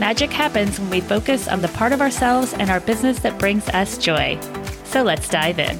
Magic happens when we focus on the part of ourselves and our business that brings us joy. So let's dive in.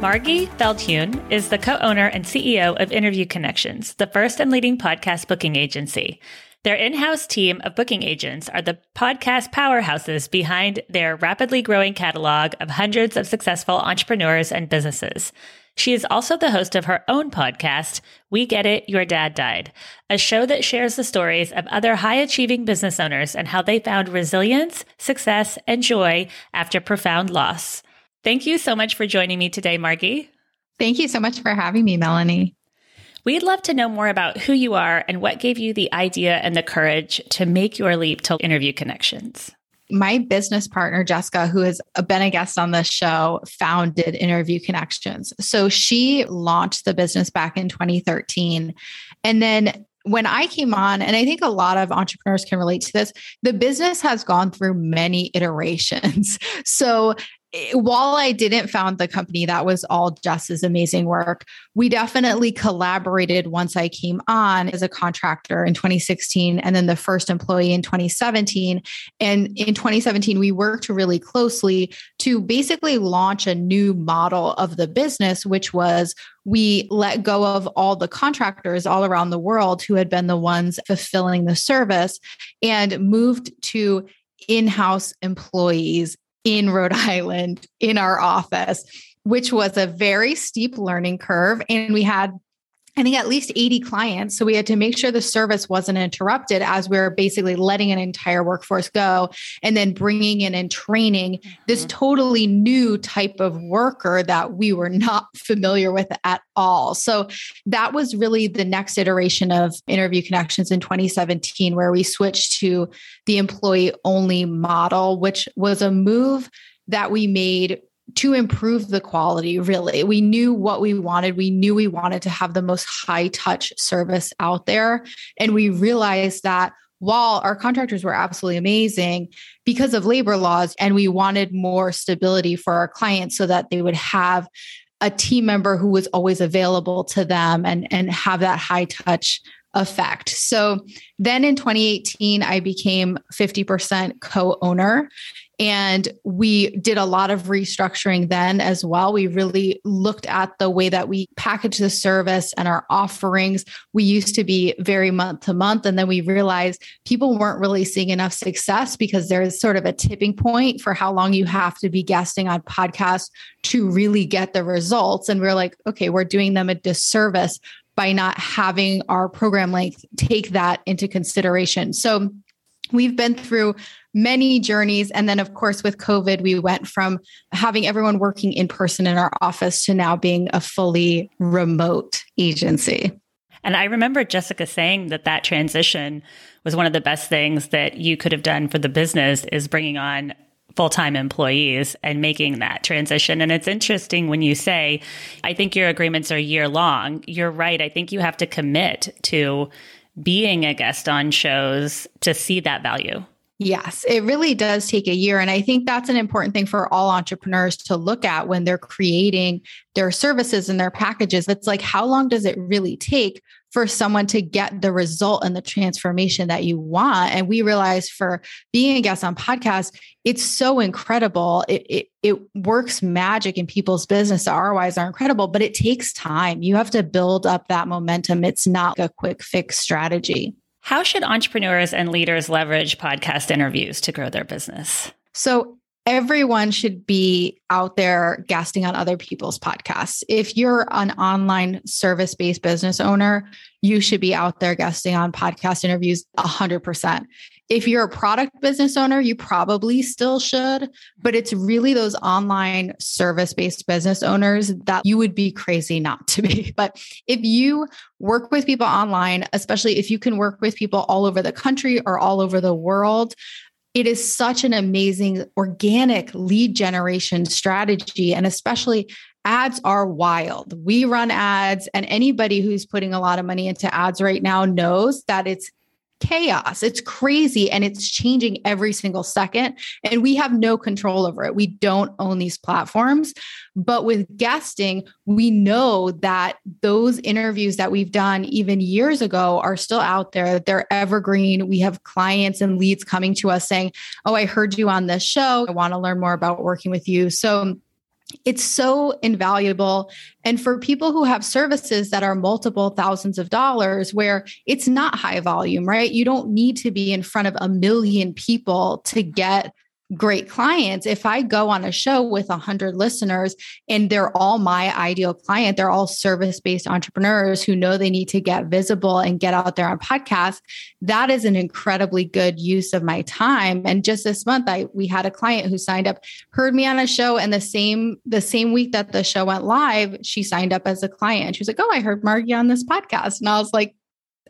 Margy Feldhuhn is the co owner and CEO of Interview Connections, the first and leading podcast booking agency. Their in house team of booking agents are the podcast powerhouses behind their rapidly growing catalog of hundreds of successful entrepreneurs and businesses. She is also the host of her own podcast, We Get It, Your Dad Died, a show that shares the stories of other high achieving business owners and how they found resilience, success, and joy after profound loss. Thank you so much for joining me today, Margy. Thank you so much for having me, Melanie. We'd love to know more about who you are and what gave you the idea and the courage to make your leap to interview connections my business partner, Jessica, who has been a guest on this show, founded Interview Connections. So she launched the business back in 2013. And then when I came on, and I think a lot of entrepreneurs can relate to this, the business has gone through many iterations. So while I didn't found the company, that was all Jess's amazing work. We definitely collaborated once I came on as a contractor in 2016 and then the first employee in 2017. And in 2017, we worked really closely to basically launch a new model of the business, which was we let go of all the contractors all around the world who had been the ones fulfilling the service and moved to in house employees in Rhode Island in our office, which was a very steep learning curve. And we had I think at least 80 clients. So we had to make sure the service wasn't interrupted as we are basically letting an entire workforce go and then bringing in and training mm-hmm. this totally new type of worker that we were not familiar with at all. So that was really the next iteration of Interview Connections in 2017, where we switched to the employee only model, which was a move that we made to improve the quality, really. We knew what we wanted. We knew we wanted to have the most high touch service out there. And we realized that while our contractors were absolutely amazing because of labor laws, and we wanted more stability for our clients so that they would have a team member who was always available to them and, and have that high touch effect. So then in 2018, I became 50% co owner. And we did a lot of restructuring then as well. We really looked at the way that we package the service and our offerings. We used to be very month to month. And then we realized people weren't really seeing enough success because there's sort of a tipping point for how long you have to be guesting on podcasts to really get the results. And we're like, okay, we're doing them a disservice by not having our program length take that into consideration. So we've been through many journeys. And then, of course, with COVID, we went from having everyone working in person in our office to now being a fully remote agency. And I remember Jessica saying that that transition was one of the best things that you could have done for the business is bringing on full-time employees and making that transition. And it's interesting when you say, I think your agreements are year long. You're right. I think you have to commit to being a guest on shows to see that value. Yes, it really does take a year. And I think that's an important thing for all entrepreneurs to look at when they're creating their services and their packages. It's like, how long does it really take for someone to get the result and the transformation that you want? And we realized for being a guest on podcast, it's so incredible. It, it, it works magic in people's business. The ROIs are incredible, but it takes time. You have to build up that momentum. It's not a quick fix strategy. How should entrepreneurs and leaders leverage podcast interviews to grow their business? So, everyone should be out there guesting on other people's podcasts. If you're an online service based business owner, you should be out there guesting on podcast interviews 100%. If you're a product business owner, you probably still should, but it's really those online service based business owners that you would be crazy not to be. But if you work with people online, especially if you can work with people all over the country or all over the world, it is such an amazing organic lead generation strategy. And especially ads are wild. We run ads, and anybody who's putting a lot of money into ads right now knows that it's chaos. It's crazy and it's changing every single second. And we have no control over it. We don't own these platforms. But with guesting, we know that those interviews that we've done even years ago are still out there. They're evergreen. We have clients and leads coming to us saying, Oh, I heard you on this show. I want to learn more about working with you. So it's so invaluable. And for people who have services that are multiple thousands of dollars, where it's not high volume, right? You don't need to be in front of a million people to get great clients if i go on a show with 100 listeners and they're all my ideal client they're all service based entrepreneurs who know they need to get visible and get out there on podcasts that is an incredibly good use of my time. And just this month i we had a client who signed up heard me on a show and the same the same week that the show went live she signed up as a client. She was like oh i heard margy on this podcast. And i was like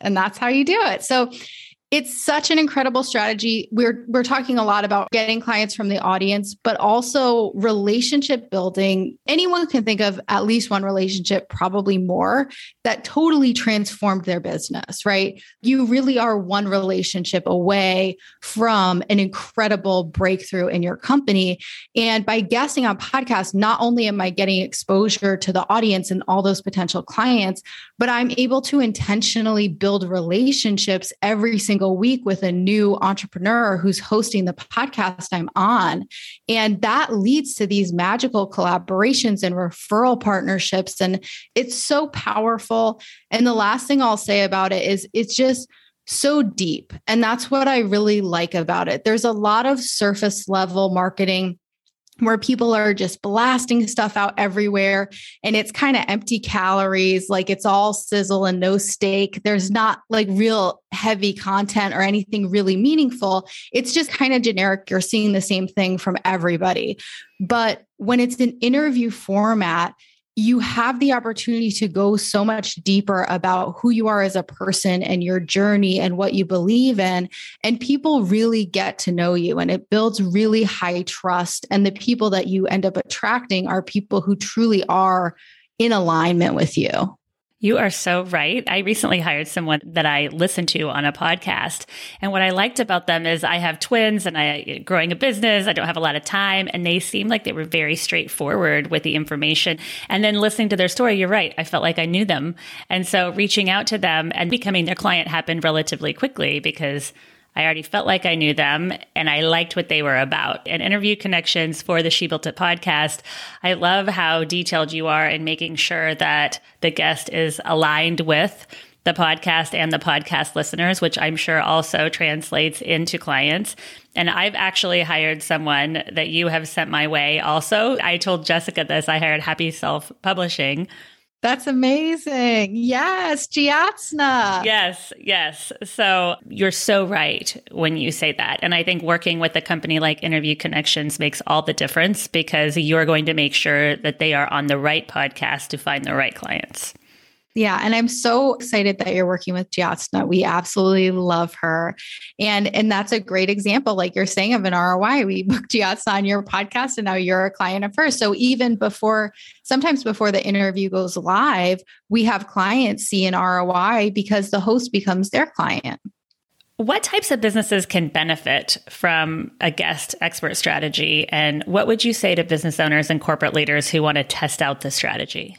and that's how you do it. So it's such an incredible strategy. We're we're talking a lot about getting clients from the audience, but also relationship building. Anyone can think of at least one relationship, probably more, that totally transformed their business, right? You really are one relationship away from an incredible breakthrough in your company. And by guesting on podcasts, not only am I getting exposure to the audience and all those potential clients, but I'm able to intentionally build relationships every single week with a new entrepreneur who's hosting the podcast I'm on. And that leads to these magical collaborations and referral partnerships. And it's so powerful. And the last thing I'll say about it is it's just, so deep. And that's what I really like about it. There's a lot of surface level marketing where people are just blasting stuff out everywhere and it's kind of empty calories like it's all sizzle and no steak. There's not like real heavy content or anything really meaningful. It's just kind of generic. You're seeing the same thing from everybody. But when it's an interview format you have the opportunity to go so much deeper about who you are as a person and your journey and what you believe in. And people really get to know you and it builds really high trust. And the people that you end up attracting are people who truly are in alignment with you. You are so right. I recently hired someone that I listened to on a podcast. And what I liked about them is I have twins and I growing a business. I don't have a lot of time. And they seemed like they were very straightforward with the information. And then listening to their story, you're right. I felt like I knew them. And so reaching out to them and becoming their client happened relatively quickly because I already felt like I knew them and I liked what they were about. And interview connections for the She Built It podcast. I love how detailed you are in making sure that the guest is aligned with the podcast and the podcast listeners, which I'm sure also translates into clients. And I've actually hired someone that you have sent my way also. I told Jessica this. I hired Happy Self Publishing that's amazing. Yes, Jyotsna. Yes, yes. So you're so right when you say that. And I think working with a company like Interview Connections makes all the difference because you're going to make sure that they are on the right podcast to find the right clients. Yeah. And I'm so excited that you're working with Jyotsna. We absolutely love her. And, and that's a great example, like you're saying, of an ROI. We booked Jyotsna on your podcast and now you're a client of hers. So even before, sometimes before the interview goes live, we have clients see an ROI because the host becomes their client. What types of businesses can benefit from a guest expert strategy? And what would you say to business owners and corporate leaders who want to test out the strategy?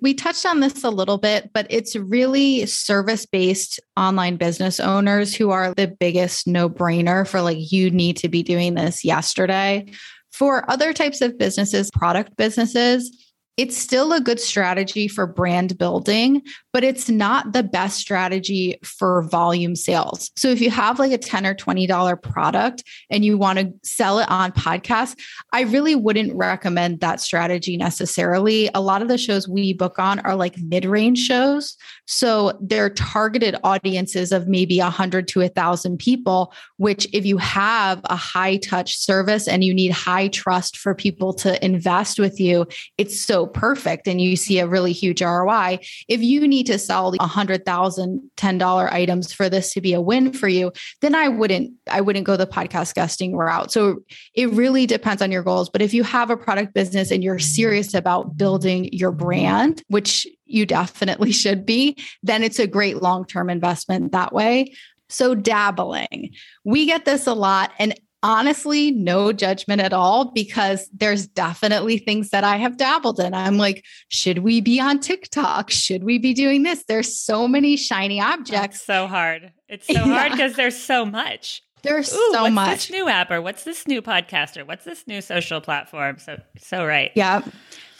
We touched on this a little bit, but it's really service based online business owners who are the biggest no brainer for like, you need to be doing this yesterday. For other types of businesses, product businesses, it's still a good strategy for brand building, but it's not the best strategy for volume sales. So if you have like a 10 or $20 product and you want to sell it on podcasts, I really wouldn't recommend that strategy necessarily. A lot of the shows we book on are like mid-range shows. So they're targeted audiences of maybe 100 to 1,000 people, which if you have a high touch service and you need high trust for people to invest with you, it's so perfect and you see a really huge ROI. If you need to sell a hundred thousand $10 items for this to be a win for you, then I wouldn't, I wouldn't go the podcast guesting route. So it really depends on your goals. But if you have a product business and you're serious about building your brand, which you definitely should be, then it's a great long term investment that way. So, dabbling, we get this a lot. And honestly, no judgment at all because there's definitely things that I have dabbled in. I'm like, should we be on TikTok? Should we be doing this? There's so many shiny objects. That's so hard. It's so yeah. hard because there's so much. There's Ooh, so what's much. This new app or what's this new podcaster? What's this new social platform? So so right. Yeah.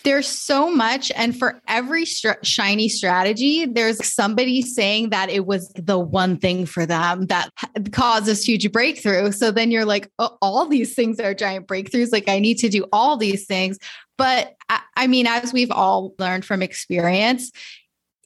There's so much. And for every shiny strategy, there's somebody saying that it was the one thing for them that caused this huge breakthrough. So then you're like, oh, all these things are giant breakthroughs. Like, I need to do all these things. But I, I mean, as we've all learned from experience,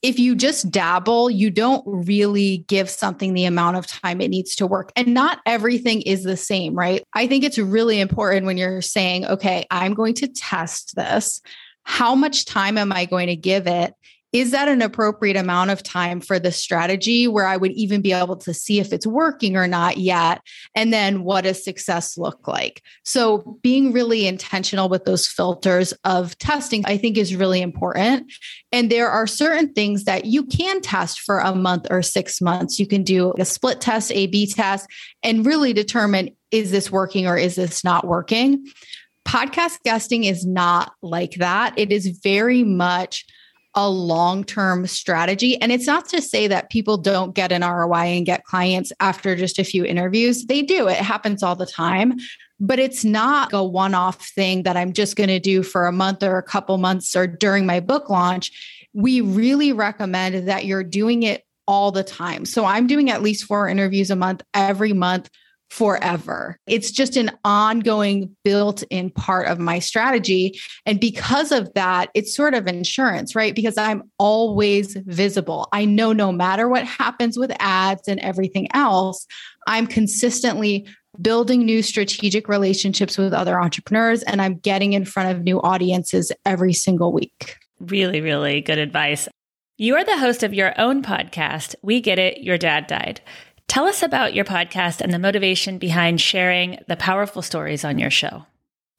if you just dabble, you don't really give something the amount of time it needs to work. And not everything is the same, right? I think it's really important when you're saying, okay, I'm going to test this. How much time am I going to give it? Is that an appropriate amount of time for the strategy where I would even be able to see if it's working or not yet? And then what does success look like? So, being really intentional with those filters of testing, I think is really important. And there are certain things that you can test for a month or six months. You can do a split test, A B test, and really determine is this working or is this not working? Podcast guesting is not like that. It is very much a long term strategy. And it's not to say that people don't get an ROI and get clients after just a few interviews. They do, it happens all the time. But it's not a one off thing that I'm just going to do for a month or a couple months or during my book launch. We really recommend that you're doing it all the time. So I'm doing at least four interviews a month every month forever. It's just an ongoing built in part of my strategy. And because of that, it's sort of insurance, right? Because I'm always visible. I know no matter what happens with ads and everything else, I'm consistently building new strategic relationships with other entrepreneurs and I'm getting in front of new audiences every single week. Really, really good advice. You are the host of your own podcast, We Get It, Your Dad Died. Tell us about your podcast and the motivation behind sharing the powerful stories on your show.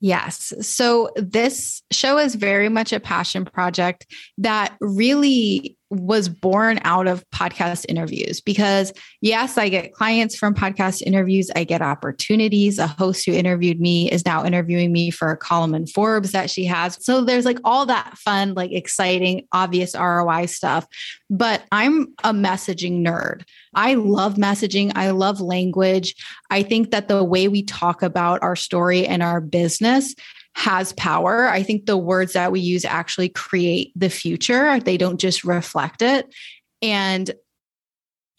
Yes. So this show is very much a passion project that really was born out of podcast interviews because yes, I get clients from podcast interviews. I get opportunities. A host who interviewed me is now interviewing me for a column in Forbes that she has. So there's like all that fun, like exciting, obvious ROI stuff. But I'm a messaging nerd. I love messaging. I love language. I think that the way we talk about our story and our business has power. I think the words that we use actually create the future, they don't just reflect it. And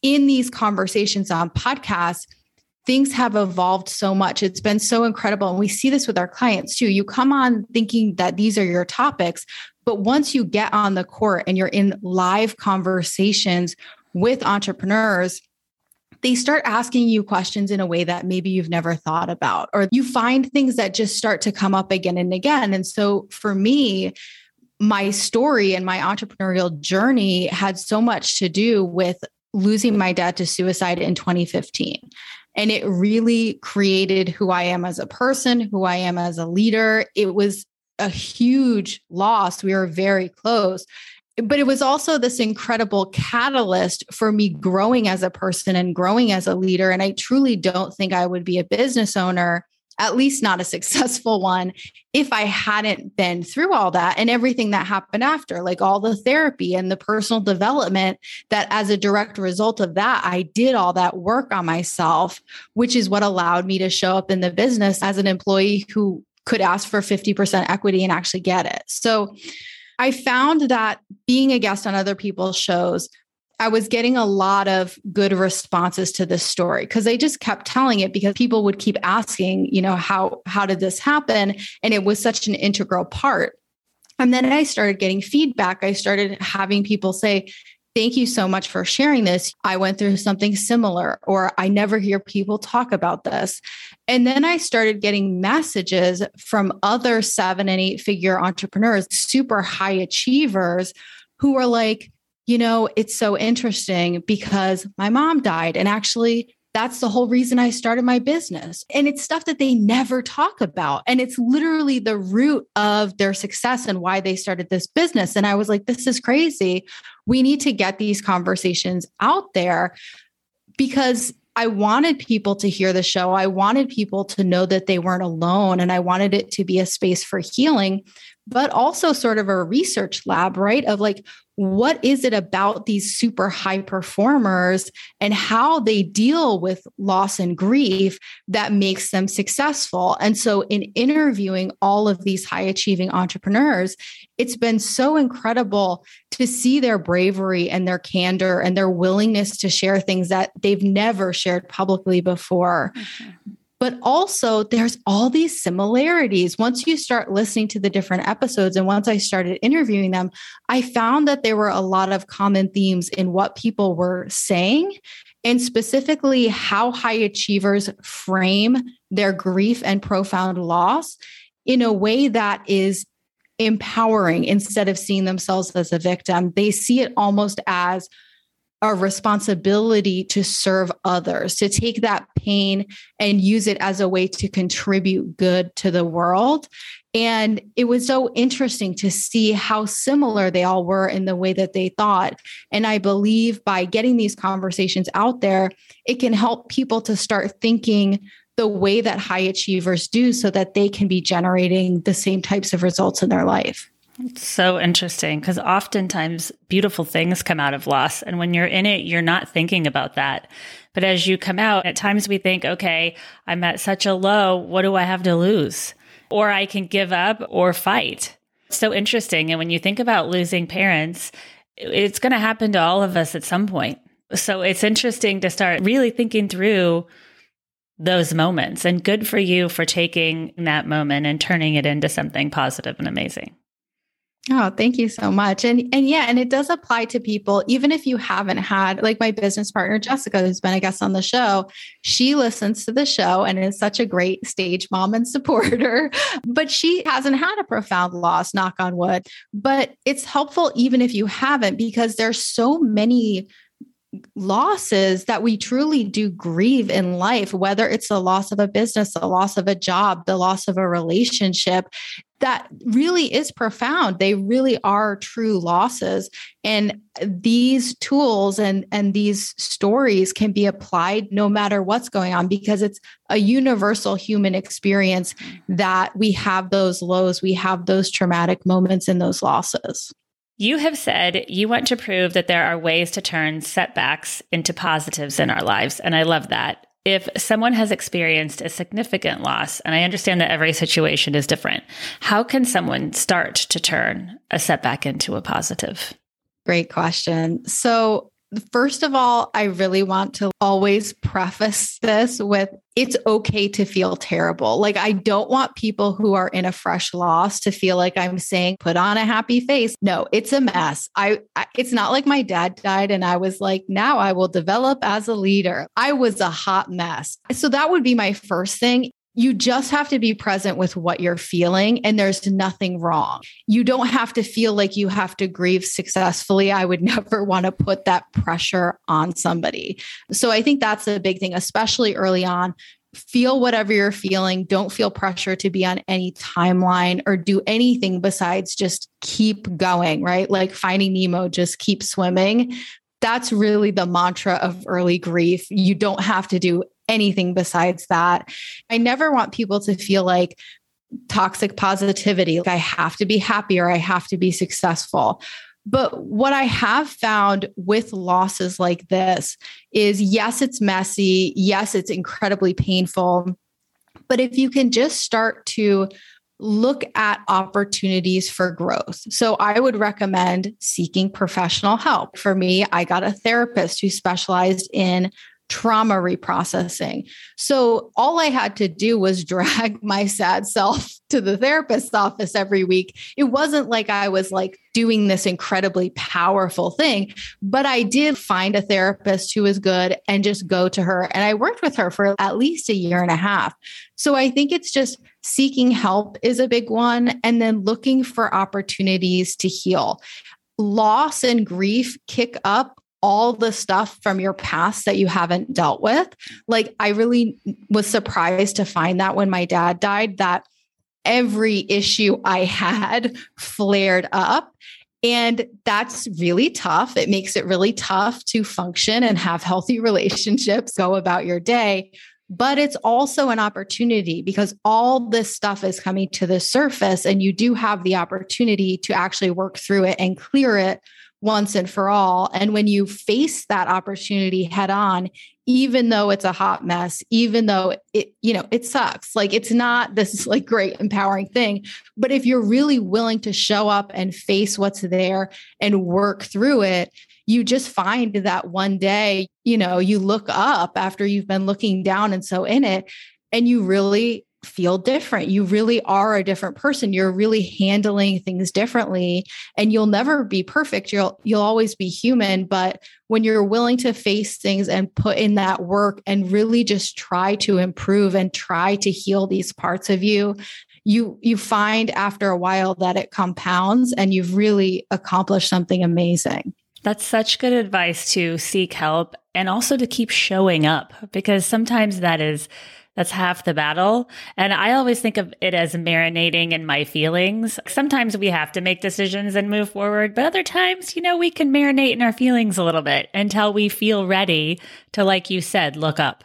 in these conversations on podcasts, things have evolved so much. It's been so incredible. And we see this with our clients too. You come on thinking that these are your topics, but once you get on the court and you're in live conversations with entrepreneurs, they start asking you questions in a way that maybe you've never thought about, or you find things that just start to come up again and again. And so for me, my story and my entrepreneurial journey had so much to do with losing my dad to suicide in 2015. And it really created who I am as a person, who I am as a leader. It was a huge loss. We were very close but it was also this incredible catalyst for me growing as a person and growing as a leader. And I truly don't think I would be a business owner, at least not a successful one, if I hadn't been through all that and everything that happened after, like all the therapy and the personal development. That as a direct result of that, I did all that work on myself, which is what allowed me to show up in the business as an employee who could ask for 50% equity and actually get it. So, I found that being a guest on other people's shows, I was getting a lot of good responses to this story because they just kept telling it because people would keep asking, you know, how how did this happen? And it was such an integral part. And then I started getting feedback. I started having people say, Thank you so much for sharing this. I went through something similar, or I never hear people talk about this. And then I started getting messages from other seven and eight figure entrepreneurs, super high achievers, who were like, you know, it's so interesting because my mom died. And actually, that's the whole reason I started my business. And it's stuff that they never talk about. And it's literally the root of their success and why they started this business. And I was like, this is crazy. We need to get these conversations out there because I wanted people to hear the show. I wanted people to know that they weren't alone. And I wanted it to be a space for healing, but also sort of a research lab, right? Of like, what is it about these super high performers and how they deal with loss and grief that makes them successful? And so, in interviewing all of these high achieving entrepreneurs, it's been so incredible to see their bravery and their candor and their willingness to share things that they've never shared publicly before. Mm-hmm. But also, there's all these similarities. Once you start listening to the different episodes, and once I started interviewing them, I found that there were a lot of common themes in what people were saying, and specifically how high achievers frame their grief and profound loss in a way that is empowering instead of seeing themselves as a victim. They see it almost as a responsibility to serve others, to take that pain and use it as a way to contribute good to the world. And it was so interesting to see how similar they all were in the way that they thought. And I believe by getting these conversations out there, it can help people to start thinking the way that high achievers do so that they can be generating the same types of results in their life. It's so interesting because oftentimes beautiful things come out of loss. And when you're in it, you're not thinking about that. But as you come out, at times we think, okay, I'm at such a low. What do I have to lose? Or I can give up or fight. so interesting. And when you think about losing parents, it's going to happen to all of us at some point. So it's interesting to start really thinking through those moments and good for you for taking that moment and turning it into something positive and amazing. Oh, thank you so much. And and yeah, and it does apply to people even if you haven't had like my business partner Jessica who's been a guest on the show, she listens to the show and is such a great stage mom and supporter, but she hasn't had a profound loss knock on wood. But it's helpful even if you haven't because there's so many losses that we truly do grieve in life, whether it's the loss of a business, the loss of a job, the loss of a relationship, that really is profound. They really are true losses. And these tools and, and these stories can be applied no matter what's going on because it's a universal human experience that we have those lows, we have those traumatic moments and those losses. You have said you want to prove that there are ways to turn setbacks into positives in our lives. And I love that. If someone has experienced a significant loss, and I understand that every situation is different, how can someone start to turn a setback into a positive? Great question. So, First of all, I really want to always preface this with it's okay to feel terrible. Like, I don't want people who are in a fresh loss to feel like I'm saying, put on a happy face. No, it's a mess. I, I, it's not like my dad died and I was like, now I will develop as a leader. I was a hot mess. So, that would be my first thing you just have to be present with what you're feeling, and there's nothing wrong. You don't have to feel like you have to grieve successfully. I would never want to put that pressure on somebody. So I think that's a big thing, especially early on. Feel whatever you're feeling. Don't feel pressure to be on any timeline or do anything besides just keep going, right? Like finding Nemo, just keep swimming that's really the mantra of early grief. You don't have to do anything besides that. I never want people to feel like toxic positivity, like I have to be happy or I have to be successful. But what I have found with losses like this is yes, it's messy. Yes, it's incredibly painful. But if you can just start to look at opportunities for growth. So I would recommend seeking professional help. For me, I got a therapist who specialized in trauma reprocessing. So all I had to do was drag my sad self to the therapist's office every week. It wasn't like I was like doing this incredibly powerful thing, but I did find a therapist who was good and just go to her. And I worked with her for at least a year and a half. So I think it's just seeking help is a big one and then looking for opportunities to heal. loss and grief kick up all the stuff from your past that you haven't dealt with. Like, I really was surprised to find that when my dad died, that every issue I had flared up. And that's really tough. It makes it really tough to function and have healthy relationships, go about your day. But it's also an opportunity because all this stuff is coming to the surface, and you do have the opportunity to actually work through it and clear it once and for all. And when you face that opportunity head on, even though it's a hot mess, even though it, you know, it sucks, like it's not this like great empowering thing. But if you're really willing to show up and face what's there and work through it, you just find that one day, you know, you look up after you've been looking down and so in it, and you really feel different. You really are a different person. You're really handling things differently and you'll never be perfect. You'll you'll always be human, but when you're willing to face things and put in that work and really just try to improve and try to heal these parts of you, you you find after a while that it compounds and you've really accomplished something amazing. That's such good advice to seek help and also to keep showing up because sometimes that is that's half the battle. And I always think of it as marinating in my feelings. Sometimes we have to make decisions and move forward, but other times, you know, we can marinate in our feelings a little bit until we feel ready to, like you said, look up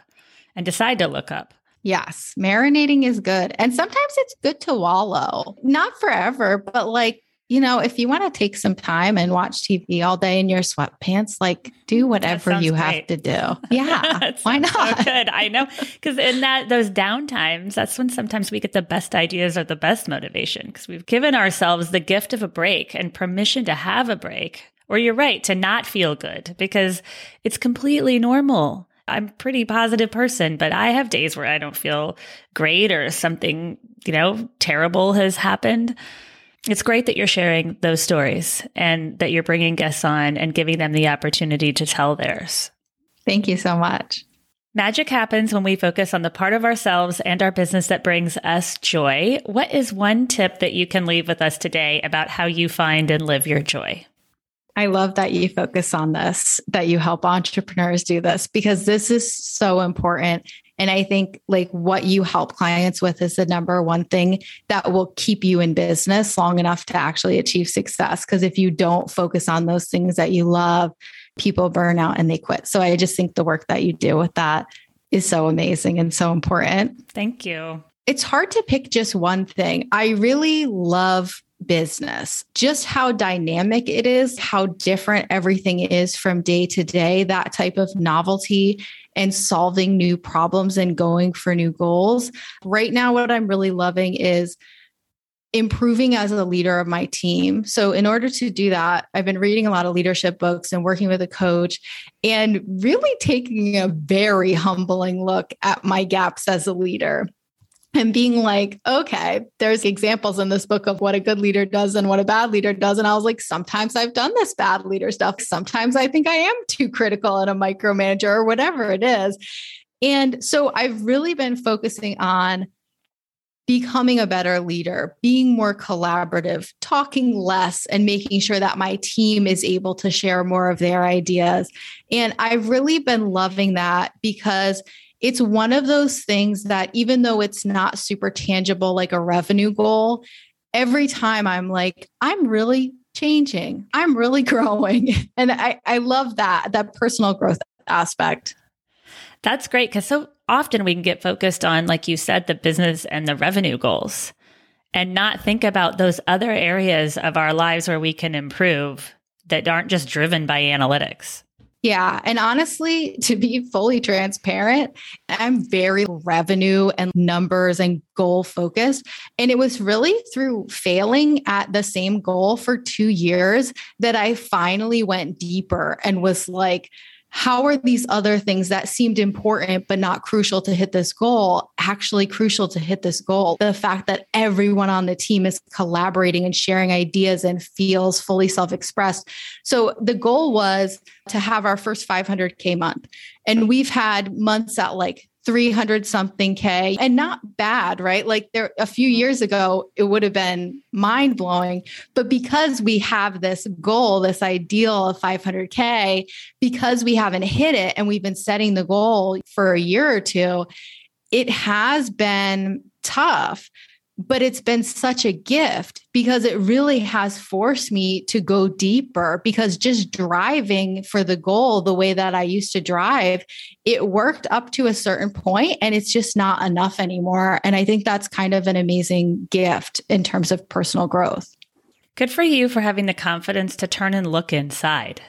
and decide to look up. Yes, marinating is good. And sometimes it's good to wallow, not forever, but like you know, if you want to take some time and watch TV all day in your sweatpants, like do mm, whatever you great. have to do. Yeah. why not? So good. I know. Cause in that, those downtimes, that's when sometimes we get the best ideas or the best motivation because we've given ourselves the gift of a break and permission to have a break. Or you're right, to not feel good because it's completely normal. I'm a pretty positive person, but I have days where I don't feel great or something, you know, terrible has happened it's great that you're sharing those stories and that you're bringing guests on and giving them the opportunity to tell theirs. Thank you so much. Magic happens when we focus on the part of ourselves and our business that brings us joy. What is one tip that you can leave with us today about how you find and live your joy? I love that you focus on this, that you help entrepreneurs do this because this is so important. And I think like what you help clients with is the number one thing that will keep you in business long enough to actually achieve success. Because if you don't focus on those things that you love, people burn out and they quit. So I just think the work that you do with that is so amazing and so important. Thank you. It's hard to pick just one thing. I really love business, just how dynamic it is, how different everything is from day to day, that type of novelty and solving new problems and going for new goals. Right now, what I'm really loving is improving as a leader of my team. So, in order to do that, I've been reading a lot of leadership books and working with a coach and really taking a very humbling look at my gaps as a leader and being like, okay, there's examples in this book of what a good leader does and what a bad leader does. And I was like, sometimes I've done this bad leader stuff. Sometimes I think I am too critical and a micromanager or whatever it is. And so I've really been focusing on becoming a better leader, being more collaborative, talking less, and making sure that my team is able to share more of their ideas. And I've really been loving that because it's one of those things that even though it's not super tangible like a revenue goal, every time I'm like, I'm really changing, I'm really growing. And I, I love that, that personal growth aspect. That's great because so often we can get focused on, like you said, the business and the revenue goals and not think about those other areas of our lives where we can improve that aren't just driven by analytics. Yeah. And honestly, to be fully transparent, I'm very revenue and numbers and goal focused. And it was really through failing at the same goal for two years that I finally went deeper and was like, how are these other things that seemed important but not crucial to hit this goal actually crucial to hit this goal? The fact that everyone on the team is collaborating and sharing ideas and feels fully self expressed. So the goal was to have our first 500K month. And we've had months at like 300 something K and not bad, right? Like there a few mm-hmm. years ago, it would have been mind blowing. But because we have this goal, this ideal of 500K, because we haven't hit it and we've been setting the goal for a year or two, it has been tough but it's been such a gift because it really has forced me to go deeper because just driving for the goal the way that I used to drive it worked up to a certain point and it's just not enough anymore and I think that's kind of an amazing gift in terms of personal growth. Good for you for having the confidence to turn and look inside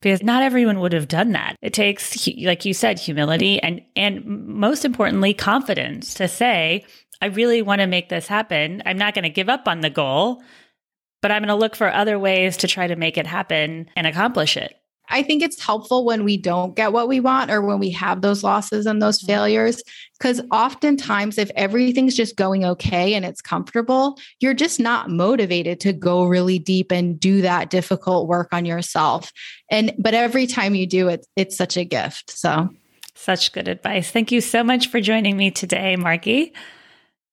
because not everyone would have done that. It takes, like you said, humility and, and most importantly, confidence to say, I really want to make this happen. I'm not going to give up on the goal, but I'm going to look for other ways to try to make it happen and accomplish it. I think it's helpful when we don't get what we want or when we have those losses and those mm-hmm. failures. Because oftentimes, if everything's just going okay and it's comfortable, you're just not motivated to go really deep and do that difficult work on yourself. And, but every time you do it, it's such a gift. So, such good advice. Thank you so much for joining me today, Margy.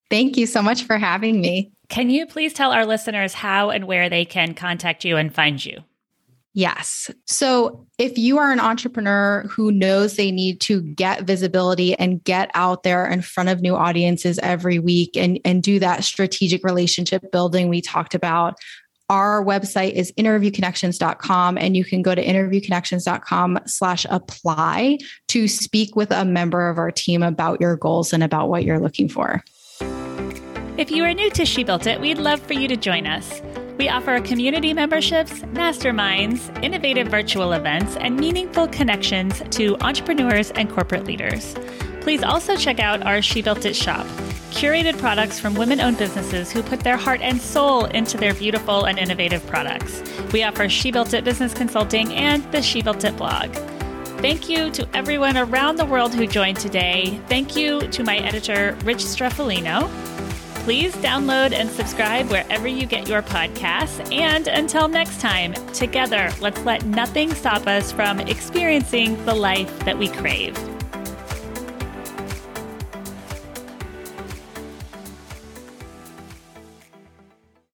Thank you so much for having me. Can you please tell our listeners how and where they can contact you and find you? Yes. So if you are an entrepreneur who knows they need to get visibility and get out there in front of new audiences every week and, and do that strategic relationship building we talked about, our website is interviewconnections.com and you can go to interviewconnections.com slash apply to speak with a member of our team about your goals and about what you're looking for. If you are new to She Built It, we'd love for you to join us. We offer community memberships, masterminds, innovative virtual events, and meaningful connections to entrepreneurs and corporate leaders. Please also check out our She Built It shop, curated products from women owned businesses who put their heart and soul into their beautiful and innovative products. We offer She Built It business consulting and the She Built It blog. Thank you to everyone around the world who joined today. Thank you to my editor, Rich Streffolino. Please download and subscribe wherever you get your podcasts. And until next time, together, let's let nothing stop us from experiencing the life that we crave.